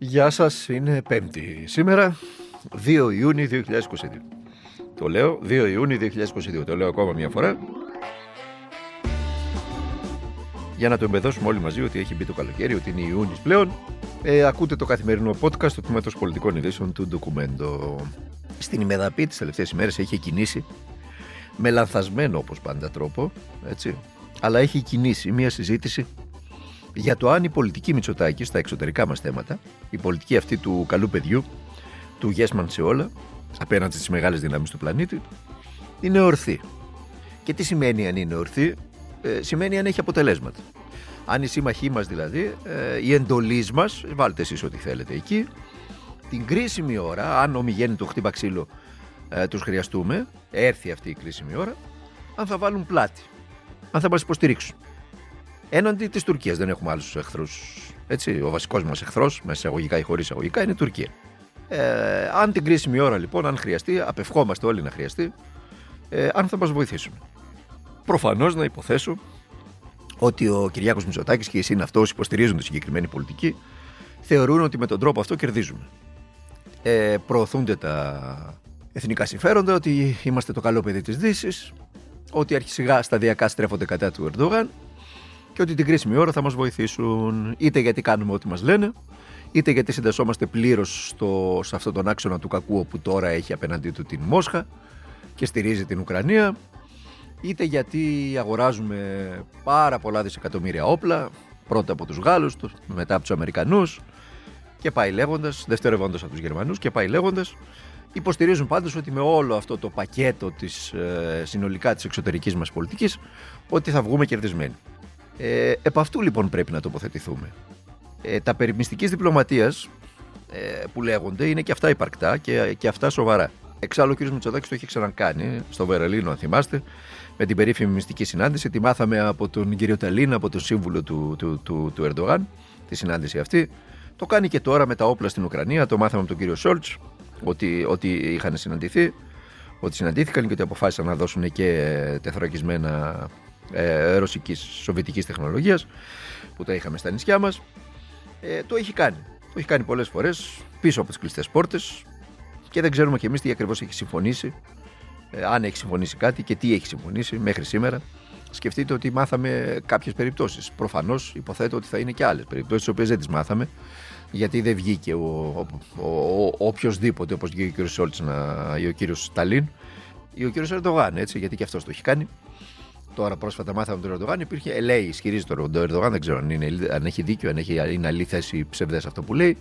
Γεια σας, είναι Πέμπτη. Σήμερα 2 Ιούνιου 2022. Το λέω 2 Ιούνιου 2022. Το λέω ακόμα μια φορά. Για να το εμπεδώσουμε όλοι μαζί ότι έχει μπει το καλοκαίρι, ότι είναι Ιούνις πλέον. Ε, ακούτε το καθημερινό podcast του Τμήματος Πολιτικών Ειδήσεων του Ντοκουμέντο. Στην ημεδαπή τις τελευταίες ημέρες έχει κινήσει με λανθασμένο όπως πάντα τρόπο, έτσι, αλλά έχει κινήσει μια συζήτηση για το αν η πολιτική Μητσοτάκη στα εξωτερικά μας θέματα, η πολιτική αυτή του καλού παιδιού, του Γέσμαν σε όλα, απέναντι στις μεγάλες δυνάμεις του πλανήτη, είναι ορθή. Και τι σημαίνει αν είναι ορθή, ε, σημαίνει αν έχει αποτελέσματα. Αν οι σύμμαχοί μας δηλαδή, ε, η εντολή μας, βάλτε εσείς ό,τι θέλετε εκεί, την κρίσιμη ώρα, αν ομιγέννητο χτύπα ξύλο ε, τους χρειαστούμε, έρθει αυτή η κρίσιμη ώρα, αν θα βάλουν πλάτη, αν θα μας υποστηρίξουν έναντι της Τουρκίας. Δεν έχουμε άλλους εχθρούς. Έτσι, ο βασικός μας εχθρός, με εισαγωγικά ή χωρίς εισαγωγικά, είναι η Τουρκία. Ε, αν την κρίσιμη ώρα λοιπόν, αν χρειαστεί, απευχόμαστε όλοι να χρειαστεί, ε, αν θα μας βοηθήσουν. Προφανώς να υποθέσω ότι ο Κυριάκος Μητσοτάκης και οι συναυτό υποστηρίζουν τη συγκεκριμένη πολιτική, θεωρούν ότι με τον τρόπο αυτό κερδίζουμε. Ε, προωθούνται τα εθνικά συμφέροντα, ότι είμαστε το καλό παιδί της Δύσης, ότι αρχισιγά σταδιακά στρέφονται κατά του Ερντογάν και ότι την κρίσιμη ώρα θα μας βοηθήσουν είτε γιατί κάνουμε ό,τι μας λένε, είτε γιατί συντασσόμαστε πλήρως σε αυτόν τον άξονα του κακού που τώρα έχει απέναντί του την Μόσχα και στηρίζει την Ουκρανία, είτε γιατί αγοράζουμε πάρα πολλά δισεκατομμύρια όπλα, πρώτα από τους Γάλλους, μετά από τους Αμερικανούς και πάει λέγοντας, δευτερευόντως από τους Γερμανούς και πάει λέγοντας, υποστηρίζουν πάντως ότι με όλο αυτό το πακέτο της, ε, συνολικά της εξωτερικής μας πολιτικής ότι θα βγούμε κερδισμένοι. Ε, επ' αυτού λοιπόν πρέπει να τοποθετηθούμε. Ε, τα περί μυστικής διπλωματίας ε, που λέγονται είναι και αυτά υπαρκτά και, και αυτά σοβαρά. Εξάλλου ο κ. Μητσοδάκης το έχει ξανακάνει στο Βερολίνο, αν θυμάστε, με την περίφημη μυστική συνάντηση. Τη μάθαμε από τον κύριο Ταλίν, από τον σύμβουλο του, του, του, του Ερντογάν, τη συνάντηση αυτή. Το κάνει και τώρα με τα όπλα στην Ουκρανία. Το μάθαμε από τον κύριο Σόλτς, ότι, ότι είχαν συναντηθεί, ότι συναντήθηκαν και ότι αποφάσισαν να δώσουν και τεθωρακισμένα ε, ρωσικής σοβιετικής τεχνολογίας που τα είχαμε στα νησιά μας. Ε, το έχει κάνει. Το έχει κάνει πολλές φορές πίσω από τις κλειστές πόρτες. Και δεν ξέρουμε και εμείς τι ακριβώς έχει συμφωνήσει. Ε, αν έχει συμφωνήσει κάτι και τι έχει συμφωνήσει μέχρι σήμερα. Σκεφτείτε ότι μάθαμε κάποιες περιπτώσεις. Προφανώς υποθέτω ότι θα είναι και άλλες περιπτώσεις τις οποίες δεν τις μάθαμε. Γιατί δεν βγήκε ο, ο, ο, ο οποιοδήποτε όπως βγήκε ο κύριος Σόλτς ή ο κύριος Σταλίν ή ο κύριος Ερντογάν έτσι γιατί και αυτός το έχει κάνει τώρα πρόσφατα μάθαμε τον Ερντογάν, υπήρχε, ε, λέει, ισχυρίζεται τον Ερντογάν, δεν ξέρω αν, είναι, αν έχει δίκιο, αν έχει, είναι αλήθεια ή ψευδές αυτό που λέει,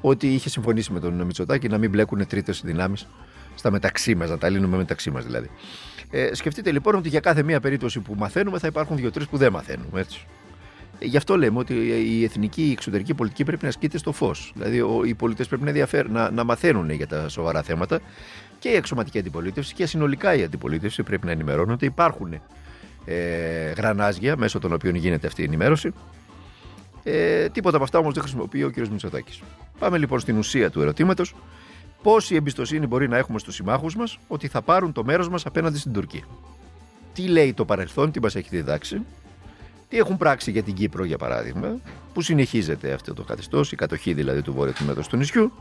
ότι είχε συμφωνήσει με τον Μητσοτάκη να μην μπλέκουν τρίτες δυνάμεις στα μεταξύ μας, να τα λύνουμε μεταξύ μας δηλαδή. Ε, σκεφτείτε λοιπόν ότι για κάθε μία περίπτωση που μαθαίνουμε θα υπάρχουν δύο-τρεις που δεν μαθαίνουμε. Έτσι. Ε, γι' αυτό λέμε ότι η εθνική η εξωτερική πολιτική πρέπει να ασκείται στο φως. Δηλαδή, οι πολίτες πρέπει να, να, να μαθαίνουν για τα σοβαρά θέματα και η εξωματική αντιπολίτευση και συνολικά η αντιπολίτευση πρέπει να ενημερώνονται. Υπάρχουν ε, γρανάζια μέσω των οποίων γίνεται αυτή η ενημέρωση. Ε, τίποτα από αυτά όμως δεν χρησιμοποιεί ο κ. Μητσοτάκης. Πάμε λοιπόν στην ουσία του ερωτήματος. Πόση εμπιστοσύνη μπορεί να έχουμε στους συμμάχους μας ότι θα πάρουν το μέρος μας απέναντι στην Τουρκία; Τι λέει το παρελθόν, τι μας έχει διδάξει, τι έχουν πράξει για την Κύπρο για παράδειγμα, που συνεχίζεται αυτό το καθεστώς, η κατοχή δηλαδή του βόρειου τμήματος του νησιού,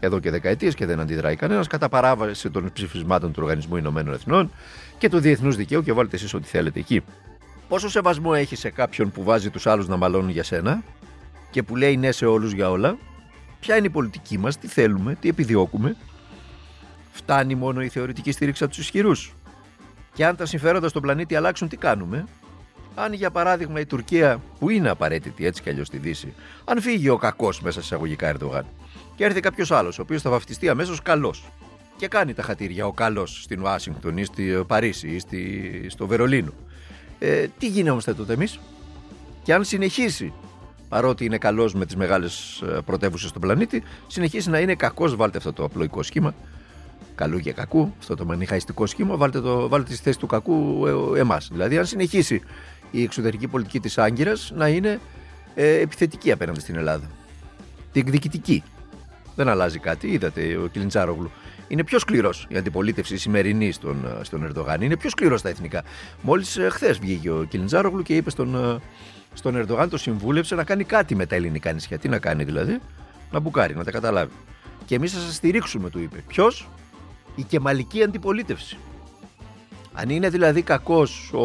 εδώ και δεκαετίες και δεν αντιδράει κανένας, κατά παράβαση των ψηφισμάτων του Οργανισμού Ηνωμένων Εθνών και του διεθνούς δικαίου και βάλτε εσείς ό,τι θέλετε εκεί. Πόσο σεβασμό έχει σε κάποιον που βάζει τους άλλους να μαλώνουν για σένα και που λέει ναι σε όλους για όλα, ποια είναι η πολιτική μας, τι θέλουμε, τι επιδιώκουμε; Φτάνει μόνο η θεωρητική στήριξη από τους ισχυρούς. Και αν τα συμφέροντα στον πλανήτη αλλάξουν, τι κάνουμε; Αν για παράδειγμα η Τουρκία, που είναι απαραίτητη έτσι κι αλλιώς στη Δύση, αν φύγει ο κακός μέσα σε εισαγωγικά Ερντογάν και έρθει κάποιος άλλος, ο οποίος θα βαφτιστεί αμέσως καλός και κάνει τα χατήρια ο καλός στην Ουάσιγκτον ή στη Παρίσι ή στη, στο Βερολίνο. Ε, τι γίνεται τότε εμείς, και αν συνεχίσει παρότι είναι καλός με τις μεγάλες πρωτεύουσες στον πλανήτη, συνεχίσει να είναι κακός. Βάλτε αυτό το απλοϊκό σχήμα. Καλού και κακού, αυτό το μανιχαϊστικό σχήμα, βάλτε, το, βάλτε στη θέση του κακού ε, εμάς. Δηλαδή, αν συνεχίσει η εξωτερική πολιτική της Άγκυρας να είναι ε, επιθετική απέναντι στην Ελλάδα. Διεκδικητική. Δεν αλλάζει κάτι. Είδατε ο Κιλιντσάρογλου είναι πιο σκληρός η αντιπολίτευση η σημερινή στον, ε, στον Ερντογάν. Είναι πιο σκληρός στα εθνικά. Μόλις ε, χθες βγήκε ο Κιλιντζάρογλου και είπε στον, ε, στον Ερντογάν, το συμβούλευσε να κάνει κάτι με τα ελληνικά νησιά. Τι να κάνει δηλαδή, Να μπουκάρει, να τα καταλάβει. Και εμείς θα σας στηρίξουμε, του είπε. Ποιος, η κεμαλική αντιπολίτευση. Αν είναι δηλαδή κακός ο,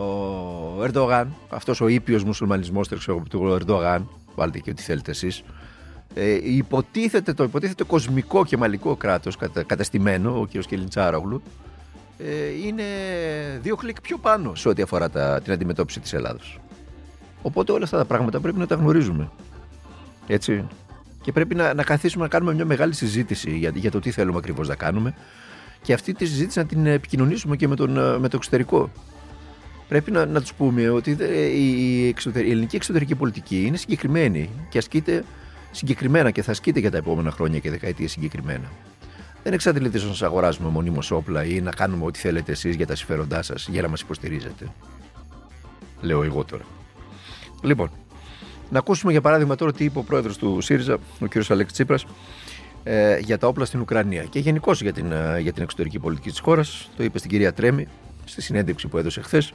ο Ερντογάν, αυτός ο ήπιος μουσουλμανισμός του Ερντογάν, βάλτε και ό,τι θέλετε εσείς, ε, υποτίθεται το υποτίθεται κοσμικό και μαλλικό κράτος καταστημένο, ο κ. Κελιντσάρογλου, ε, είναι δύο κλικ πιο πάνω σε ό,τι αφορά τα, την αντιμετώπιση της Ελλάδος. Οπότε όλα αυτά τα πράγματα πρέπει να τα γνωρίζουμε. Έτσι. Και πρέπει να, να καθίσουμε να κάνουμε μια μεγάλη συζήτηση για, για το τι θέλουμε ακριβώς να κάνουμε και αυτή τη συζήτηση να την επικοινωνήσουμε και με, τον, με το εξωτερικό. Πρέπει να, να τους πούμε ότι η, εξωτερική, η ελληνική εξωτερική πολιτική είναι συγκεκριμένη και ασκείται συγκεκριμένα και θα ασκείται για τα επόμενα χρόνια και δεκαετίες συγκεκριμένα. Δεν εξαντλείται να σας αγοράζουμε μονίμως όπλα ή να κάνουμε ό,τι θέλετε εσείς για τα συμφέροντά σας για να μας υποστηρίζετε. Λέω εγώ τώρα. Λοιπόν, να ακούσουμε για παράδειγμα τώρα τι είπε ο πρόεδρος του ΣΥΡΙΖΑ, ο κ. Αλέξης Τσίπρας, ε, για τα όπλα στην Ουκρανία και γενικώς για την, ε, για την εξωτερική πολιτική της χώρας. Το είπε στην κυρία Τρέμι στη συνέντευξη που έδωσε χθες.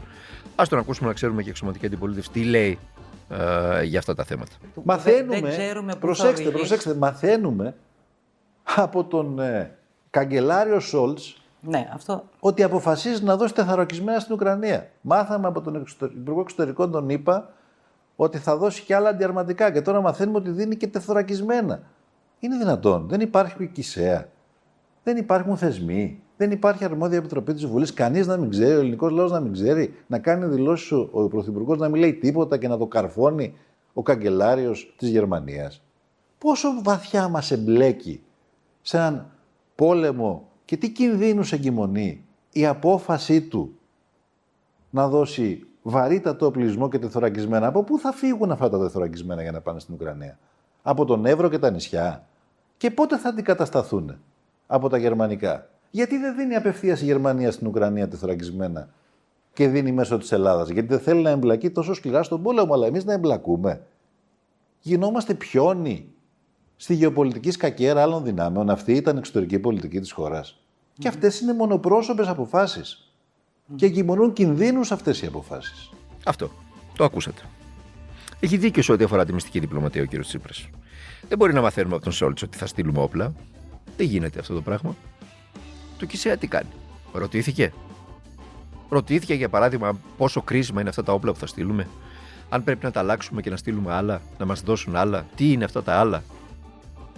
Α τον ακούσουμε να ξέρουμε και η εξωματική αντιπολίτευση τι λέει ε, για αυτά τα θέματα. Μαθαίνουμε. Δεν ξέρουμε προσέξτε, προσέξτε, μαθαίνουμε από τον ε, καγκελάριο Σόλτς ναι, αυτό... ότι αποφασίζει να δώσει τεθαροκισμένα στην Ουκρανία. Μάθαμε από τον Υπουργό Εξωτερικών τον είπα ότι θα δώσει και άλλα αντιαρματικά και τώρα μαθαίνουμε ότι δίνει και τεθωρακισμένα. Είναι δυνατόν. Δεν υπάρχει κησαία. Δεν υπάρχουν θεσμοί. Δεν υπάρχει αρμόδια επιτροπή της Βουλής. Κανείς να μην ξέρει, ο ελληνικός λαός να μην ξέρει, να κάνει δηλώσεις ο, ο Πρωθυπουργός να μην λέει τίποτα και να το καρφώνει ο καγκελάριος της Γερμανίας. Πόσο βαθιά μας εμπλέκει σε έναν πόλεμο και τι κινδύνους εγκυμονεί η απόφασή του να δώσει βαρύτατο οπλισμό και τεθωρακισμένα. Από πού θα φύγουν αυτά τα τεθωρακισμένα για να πάνε στην Ουκρανία; Από τον Εύρο και τα νησιά. Και πότε θα αντικατασταθούν από τα γερμανικά; Γιατί δεν δίνει απευθείας η Γερμανία στην Ουκρανία τεθωρακισμένα και δίνει μέσω της Ελλάδας; Γιατί δεν θέλει να εμπλακεί τόσο σκληρά στον πόλεμο, αλλά εμείς να εμπλακούμε. Γινόμαστε πιόνι στη γεωπολιτική σκακέρα άλλων δυνάμεων. Αυτή ήταν η εξωτερική πολιτική της χώρας. Και αυτές είναι μονοπρόσωπες αποφάσεις. Και εγκυμονούν κινδύνους αυτές οι αποφάσεις. Αυτό. Το ακούσατε. Έχει δίκιο σε ό,τι αφορά τη μυστική διπλωματία ο κ. Τσίπρας. Δεν μπορεί να μαθαίνουμε από τον Σόλτς ότι θα στείλουμε όπλα. Δεν γίνεται αυτό το πράγμα. Το Κισέα τι κάνει. Ρωτήθηκε. Ρωτήθηκε για παράδειγμα πόσο κρίσιμα είναι αυτά τα όπλα που θα στείλουμε. Αν πρέπει να τα αλλάξουμε και να στείλουμε άλλα, να μας δώσουν άλλα. Τι είναι αυτά τα άλλα;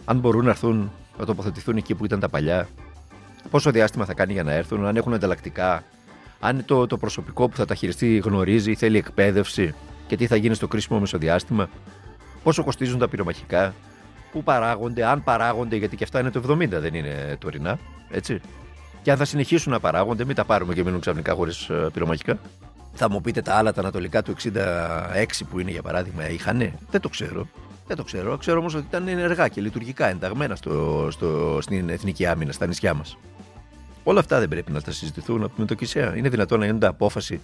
Αν μπορούν να έρθουν να τοποθετηθούν εκεί που ήταν τα παλιά. Πόσο διάστημα θα κάνει για να έρθουν, αν έχουν ανταλλακτικά. Αν το, το προσωπικό που θα τα χειριστεί γνωρίζει, θέλει εκπαίδευση και τι θα γίνει στο κρίσιμο μεσοδιάστημα. Πόσο κοστίζουν τα πυρομαχικά, πού παράγονται, αν παράγονται, γιατί και αυτά είναι το 70, δεν είναι τωρινά. Έτσι. Και αν θα συνεχίσουν να παράγονται, μην τα πάρουμε και μείνουν ξαφνικά χωρίς ε, πυρομαχικά. Θα μου πείτε τα άλλα, τα ανατολικά του 66 που είναι για παράδειγμα, είχαν; Δεν το ξέρω. Δεν το ξέρω. Ξέρω όμως ότι ήταν ενεργά και λειτουργικά ενταγμένα στο, στο, στην εθνική άμυνα, στα νησιά μας. Όλα αυτά δεν πρέπει να τα συζητηθούν με το ΚΙΣΕΑ. Είναι δυνατόν να γίνεται απόφαση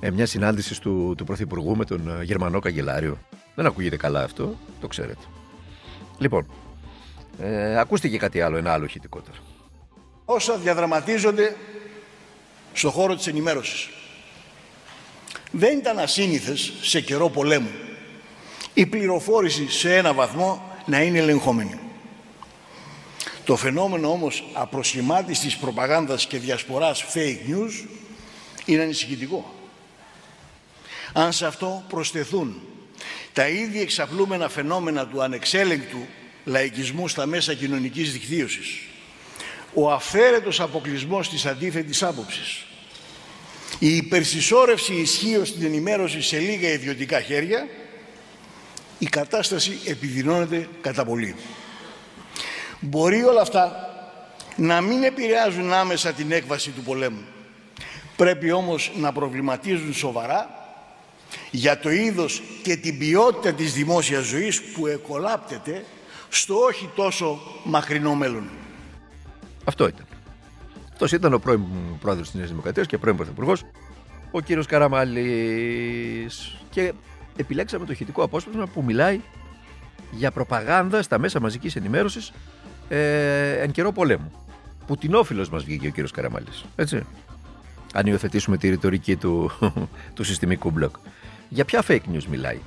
ε, μια συνάντηση του, του Πρωθυπουργού με τον ε, Γερμανό Καγκελάριο. Δεν ακούγεται καλά αυτό, το ξέρετε. Λοιπόν, ε, ακούστηκε κάτι άλλο, ένα άλλο ηχητικό τώρα όσα διαδραματίζονται στο χώρο της ενημέρωσης. Δεν ήταν ασύνηθες σε καιρό πολέμου η πληροφόρηση σε ένα βαθμό να είναι ελεγχόμενη. Το φαινόμενο όμως απροσχημάτης προπαγάνδας και διασποράς fake news είναι ανησυχητικό. Αν σε αυτό προσθεθούν τα ήδη εξαπλούμενα φαινόμενα του ανεξέλεγκτου λαϊκισμού στα μέσα κοινωνικής δικτύωσης, ο αφαίρετος αποκλεισμός της αντίθετης άποψης, η υπερσυσσόρευση ισχύω στην ενημέρωση σε λίγα ιδιωτικά χέρια, η κατάσταση επιδεινώνεται κατά πολύ. Μπορεί όλα αυτά να μην επηρεάζουν άμεσα την έκβαση του πολέμου. Πρέπει όμως να προβληματίζουν σοβαρά για το είδος και την ποιότητα της δημόσιας ζωής που εκολάπτεται στο όχι τόσο μακρινό μέλλον. Αυτό ήταν. Αυτός ήταν ο πρώην πρόεδρος της Νέας Δημοκρατίας και πρώην πρωθυπουργός, ο κύριος Καραμαλή. Και επιλέξαμε το ηχητικό απόσπασμα που μιλάει για προπαγάνδα στα μέσα μαζικής ενημέρωσης ε, εν καιρό πολέμου. Πουτινόφιλος μας βγήκε ο κύριος Καραμαλή. Έτσι. Αν υιοθετήσουμε τη ρητορική του, του συστημικού μπλοκ. Για ποια fake news μιλάει.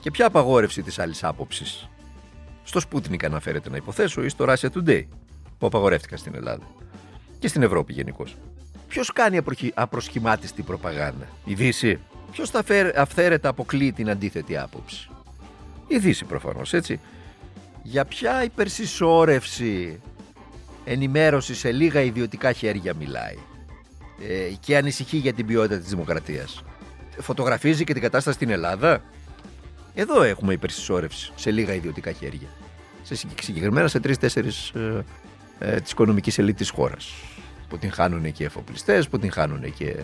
Και ποια απαγόρευση της άλλης άποψης; Στο Sputnik αναφέρεται να υποθέσω ή στο Russia Today που απαγορεύτηκαν στην Ελλάδα. Και στην Ευρώπη γενικώς. Ποιος κάνει απροσχημάτιστη προπαγάνδα, η Δύση. Ποιος θα αυθαίρετα αποκλείει την αντίθετη άποψη; Η Δύση προφανώς, έτσι. Για ποια υπερσυσσόρευση ενημέρωσης σε λίγα ιδιωτικά χέρια μιλάει ε, και ανησυχεί για την ποιότητα της δημοκρατίας; Φωτογραφίζει και την κατάσταση στην Ελλάδα; Εδώ έχουμε υπερσυσσόρευση σε λίγα ιδιωτικά χέρια. Σε συγκεκριμένα σε τρει-τέσσερι ε, ε, της οικονομικής ελίτ της χώρας. Που την χάνουν και εφοπλιστές, που την χάνουν και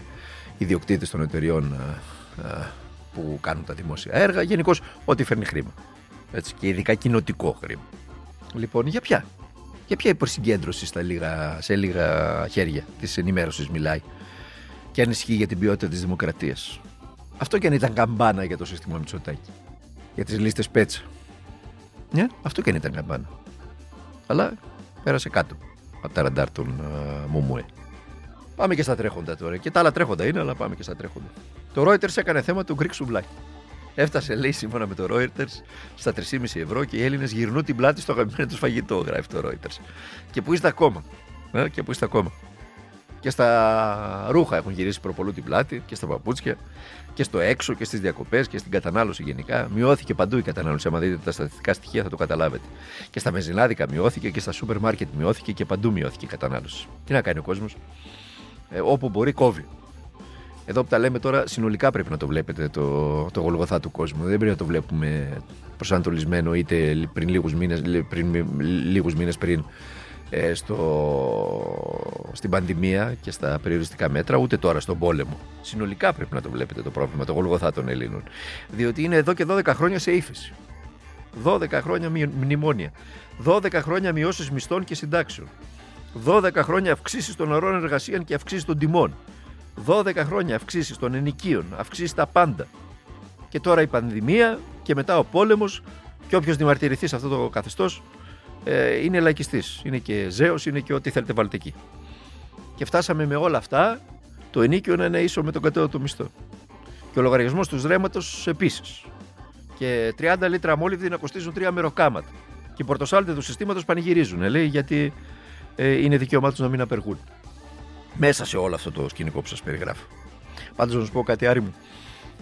ιδιοκτήτε των εταιριών ε, ε, που κάνουν τα δημόσια έργα. Γενικώς ό,τι φέρνει χρήμα. Έτσι, και ειδικά κοινοτικό χρήμα. Λοιπόν, για ποια; Για ποια υποσυγκέντρωση στα λίγα, σε λίγα χέρια της ενημέρωσης μιλάει και ανησυχεί για την ποιότητα της δημοκρατίας; Αυτό και αν ήταν καμπάνα για το σύστημα Μητσοτάκη. Για τις λίστες πέτσα. Ναι, αυτό και αν ήταν καμπάνα. Αλλά πέρασε κάτω από τα ραντάρ των uh, Μουμουέ. Πάμε και στα τρέχοντα τώρα. Και τα άλλα τρέχοντα είναι, αλλά πάμε και στα τρέχοντα. Το Reuters έκανε θέμα του Greek σουβλάκι. Έφτασε, λέει, σύμφωνα με το Reuters, στα 3,5 ευρώ και οι Έλληνες γυρνούν την πλάτη στο αγαπημένο τους φαγητό, γράφει το Reuters. Και που είστε ακόμα. Ε, και που είστε ακόμα. Και στα ρούχα έχουν γυρίσει προπολού την πλάτη και στα παπούτσια και στο έξω και στις διακοπές και στην κατανάλωση γενικά. Μειώθηκε παντού η κατανάλωση. Αν δείτε τα στατιστικά στοιχεία θα το καταλάβετε. Και στα μεζινάδικα μειώθηκε και στα σούπερ μάρκετ μειώθηκε και παντού μειώθηκε η κατανάλωση. Τι να κάνει ο κόσμος; Ε, όπου μπορεί κόβει. Εδώ που τα λέμε τώρα, συνολικά πρέπει να το βλέπετε το, το γολγοθά του κόσμου. Δεν πρέπει να το βλέπουμε προσανατολισμένο είτε πριν λίγους μήνες πριν, λίγους μήνες πριν ε, στο, στην πανδημία και στα περιοριστικά μέτρα, ούτε τώρα στον πόλεμο. Συνολικά πρέπει να το βλέπετε το πρόβλημα, το γολγοθά των Ελλήνων. Διότι είναι εδώ και 12 χρόνια σε ύφεση. 12 χρόνια μνημόνια. 12 χρόνια μειώσεις μισθών και συντάξεων. 12 χρόνια αυξήσεις των ωρών εργασία και αυξήσεις των τιμών. 12 χρόνια αυξήσεις των ενοικίων, αυξήσεις τα πάντα. Και τώρα η πανδημία και μετά ο πόλεμος. Και όποιος διαμαρτυρηθεί σε αυτό το καθεστώς ε, είναι λαϊκιστής. Είναι και ζέος, είναι και ό,τι θέλετε βάλτε εκεί. Και φτάσαμε με όλα αυτά το ενίκιο να είναι ίσο με τον κατώτατο μισθό. Και ο λογαριασμός του ρέματο επίσης. Και 30 λίτρα μόλιβδη να κοστίζουν τρία μεροκάματα. Και οι πορτοσάλτες του συστήματος πανηγυρίζουν, λέει, γιατί ε, είναι δικαίωμά τους να μην απεργούν μέσα σε όλο αυτό το σκηνικό που σας περιγράφω. Πάντως να σας πω κάτι άρη μου.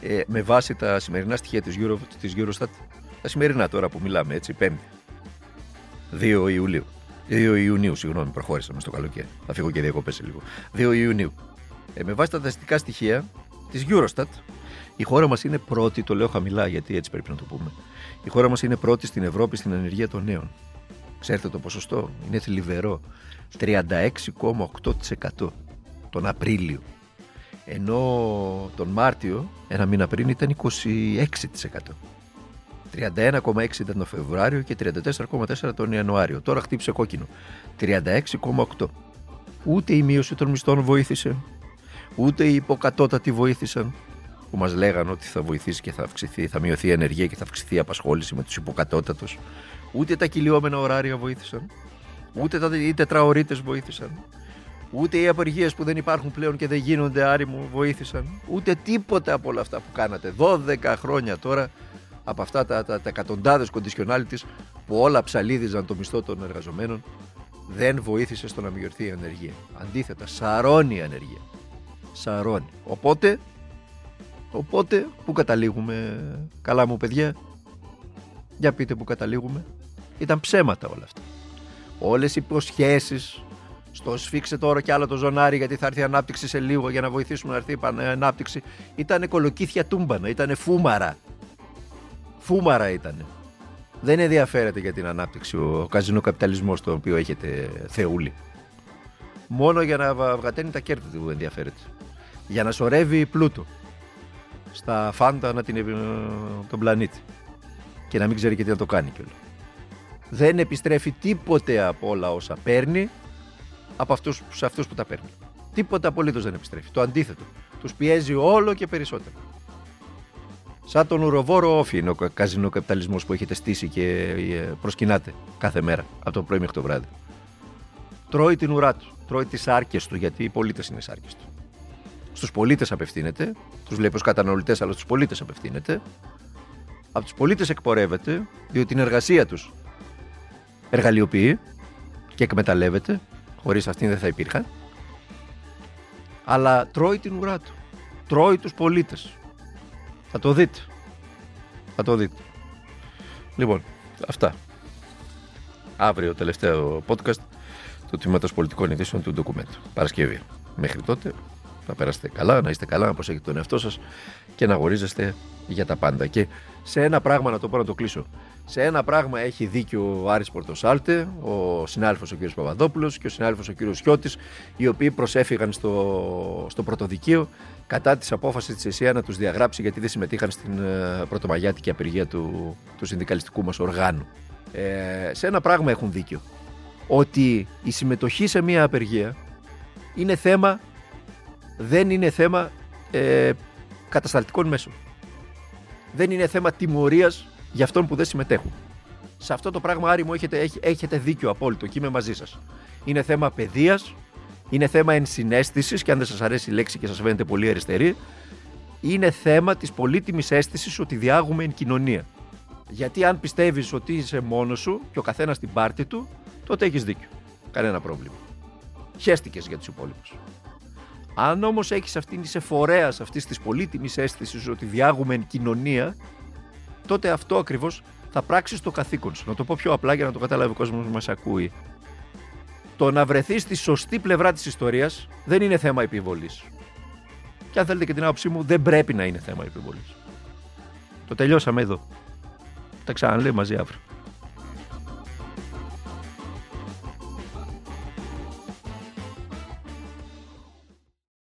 Ε, με βάση τα σημερινά στοιχεία της, Euro, της Eurostat, τα σημερινά τώρα που μιλάμε, έτσι, 5η, 2 Ιουλίου. 2 Ιουνίου, συγγνώμη, προχώρησαμε στο καλοκαίρι. Θα φύγω και διακοπές σε λίγο. 2 Ιουνίου. Ε, με βάση τα δαστικά στοιχεία της Eurostat, η χώρα μας είναι πρώτη, το λέω χαμηλά γιατί έτσι πρέπει να το πούμε. Η χώρα μας είναι πρώτη στην Ευρώπη στην ανεργία των νέων. Ξέρετε το ποσοστό, είναι θλιβερό. 36,8% τον Απρίλιο. Ενώ τον Μάρτιο, ένα μήνα πριν, ήταν 26%. 31,6 ήταν τον Φεβρουάριο και 34,4 τον Ιανουάριο. Τώρα χτύπησε κόκκινο. 36,8. Ούτε η μείωση των μισθών βοήθησε, ούτε οι υποκατώτατοι βοήθησαν που μας λέγανε ότι θα βοηθήσει και θα αυξηθεί, θα μειωθεί η ενεργεία και θα αυξηθεί η απασχόληση με τους υποκατώτατους. Ούτε τα κυλιόμενα ωράρια βοήθησαν. Ούτε τα, οι τετραωρίτες βοήθησαν. Ούτε οι απεργίες που δεν υπάρχουν πλέον και δεν γίνονται άριμου βοήθησαν. Ούτε τίποτα από όλα αυτά που κάνατε. 12 χρόνια τώρα από αυτά τα, τα, τα εκατοντάδες κοντισιονάλιτης που όλα ψαλίδιζαν το μισθό των εργαζομένων δεν βοήθησε στο να μειωθεί η ανεργία. Αντίθετα, σαρώνει η ανεργία. Σαρώνει. Οπότε, οπότε, πού καταλήγουμε, καλά μου παιδιά, για πείτε που καταλήγουμε. Ήταν ψέματα όλα αυτά όλες οι υποσχέσεις στο σφίξε τώρα κι άλλο το ζωνάρι γιατί θα έρθει η ανάπτυξη σε λίγο για να βοηθήσουμε να έρθει η ανάπτυξη ήταν κολοκύθια τούμπανα, ήταν φούμαρα φούμαρα ήταν δεν ενδιαφέρεται για την ανάπτυξη ο καζινό καπιταλισμός το οποίο έχετε θεούλη μόνο για να βγαταίνει τα κέρδη του ενδιαφέρεται για να σωρεύει πλούτο στα φάντα να την, τον πλανήτη και να μην ξέρει και τι να το κάνει κιόλας δεν επιστρέφει τίποτε από όλα όσα παίρνει από αυτούς, σε αυτούς που τα παίρνει. Τίποτα απολύτως δεν επιστρέφει. Το αντίθετο. Τους πιέζει όλο και περισσότερο. Σαν τον ουροβόρο όφη είναι ο καζινό καπιταλισμός που έχετε στήσει και ε, προσκυνάτε κάθε μέρα από το πρωί μέχρι το βράδυ. Τρώει την ουρά του, τρώει τις άρκες του γιατί οι πολίτες είναι σάρκες του. Στους πολίτες απευθύνεται, τους βλέπει ως καταναλωτές αλλά στους πολίτες απευθύνεται Από τους πολίτες εκπορεύεται, διότι την εργασία τους εργαλειοποιεί και εκμεταλλεύεται. Χωρίς αυτήν δεν θα υπήρχαν. Αλλά τρώει την ουρά του. Τρώει τους πολίτες. Θα το δείτε. Θα το δείτε. Λοιπόν, αυτά. Αύριο τελευταίο podcast του Τμήματος Πολιτικών Ειδήσεων του ντοκουμέντου. Παρασκευή. Μέχρι τότε να περάσετε καλά, να είστε καλά, να προσέχετε τον εαυτό σας και να αγορίζεστε για τα πάντα. Και σε ένα πράγμα, να το πω να το κλείσω. Σε ένα πράγμα έχει δίκιο ο Άρης Πορτοσάλτε, ο συνάδελφος ο κ. Παπαδόπουλος και ο συνάδελφος ο κ. Σιώτης, οι οποίοι προσέφηγαν στο, στο πρωτοδικείο κατά της απόφασης της ΕΣΥΑ να τους διαγράψει γιατί δεν συμμετείχαν στην uh, πρωτομαγιάτικη απεργία του, του συνδικαλιστικού μας οργάνου. Ε, σε ένα πράγμα έχουν δίκιο. Ότι η συμμετοχή σε μια απεργία είναι θέμα, δεν είναι θέμα ε, κατασταλτικών μέσων. Δεν είναι θέμα τιμωρίας για αυτόν που δεν συμμετέχουν. Σε αυτό το πράγμα, Άρη μου, έχετε, έχετε δίκιο απόλυτο και είμαι μαζί σας. Είναι θέμα παιδείας, είναι θέμα ενσυναίσθησης και αν δεν σας αρέσει η λέξη και σας φαίνεται πολύ αριστερή, είναι θέμα της πολύτιμης αίσθησης ότι διάγουμε εν κοινωνία. Γιατί αν πιστεύεις ότι είσαι μόνος σου και ο καθένας στην πάρτη του, τότε έχεις δίκιο. Κανένα πρόβλημα. Χαίστηκες για τους υπόλοιπους. Αν όμως έχεις αυτήν, είσαι φορέας αυτής της πολύτιμης αίσθησης ότι διάγουμε εν κοινωνία, τότε αυτό ακριβώς θα πράξεις το καθήκον σου. Να το πω πιο απλά για να το καταλάβει ο κόσμος που μας ακούει. Το να βρεθείς στη σωστή πλευρά της ιστορίας δεν είναι θέμα επιβολής. Και αν θέλετε και την άποψή μου, δεν πρέπει να είναι θέμα επιβολής. Το τελειώσαμε εδώ. Τα ξαναλέμε μαζί αύριο.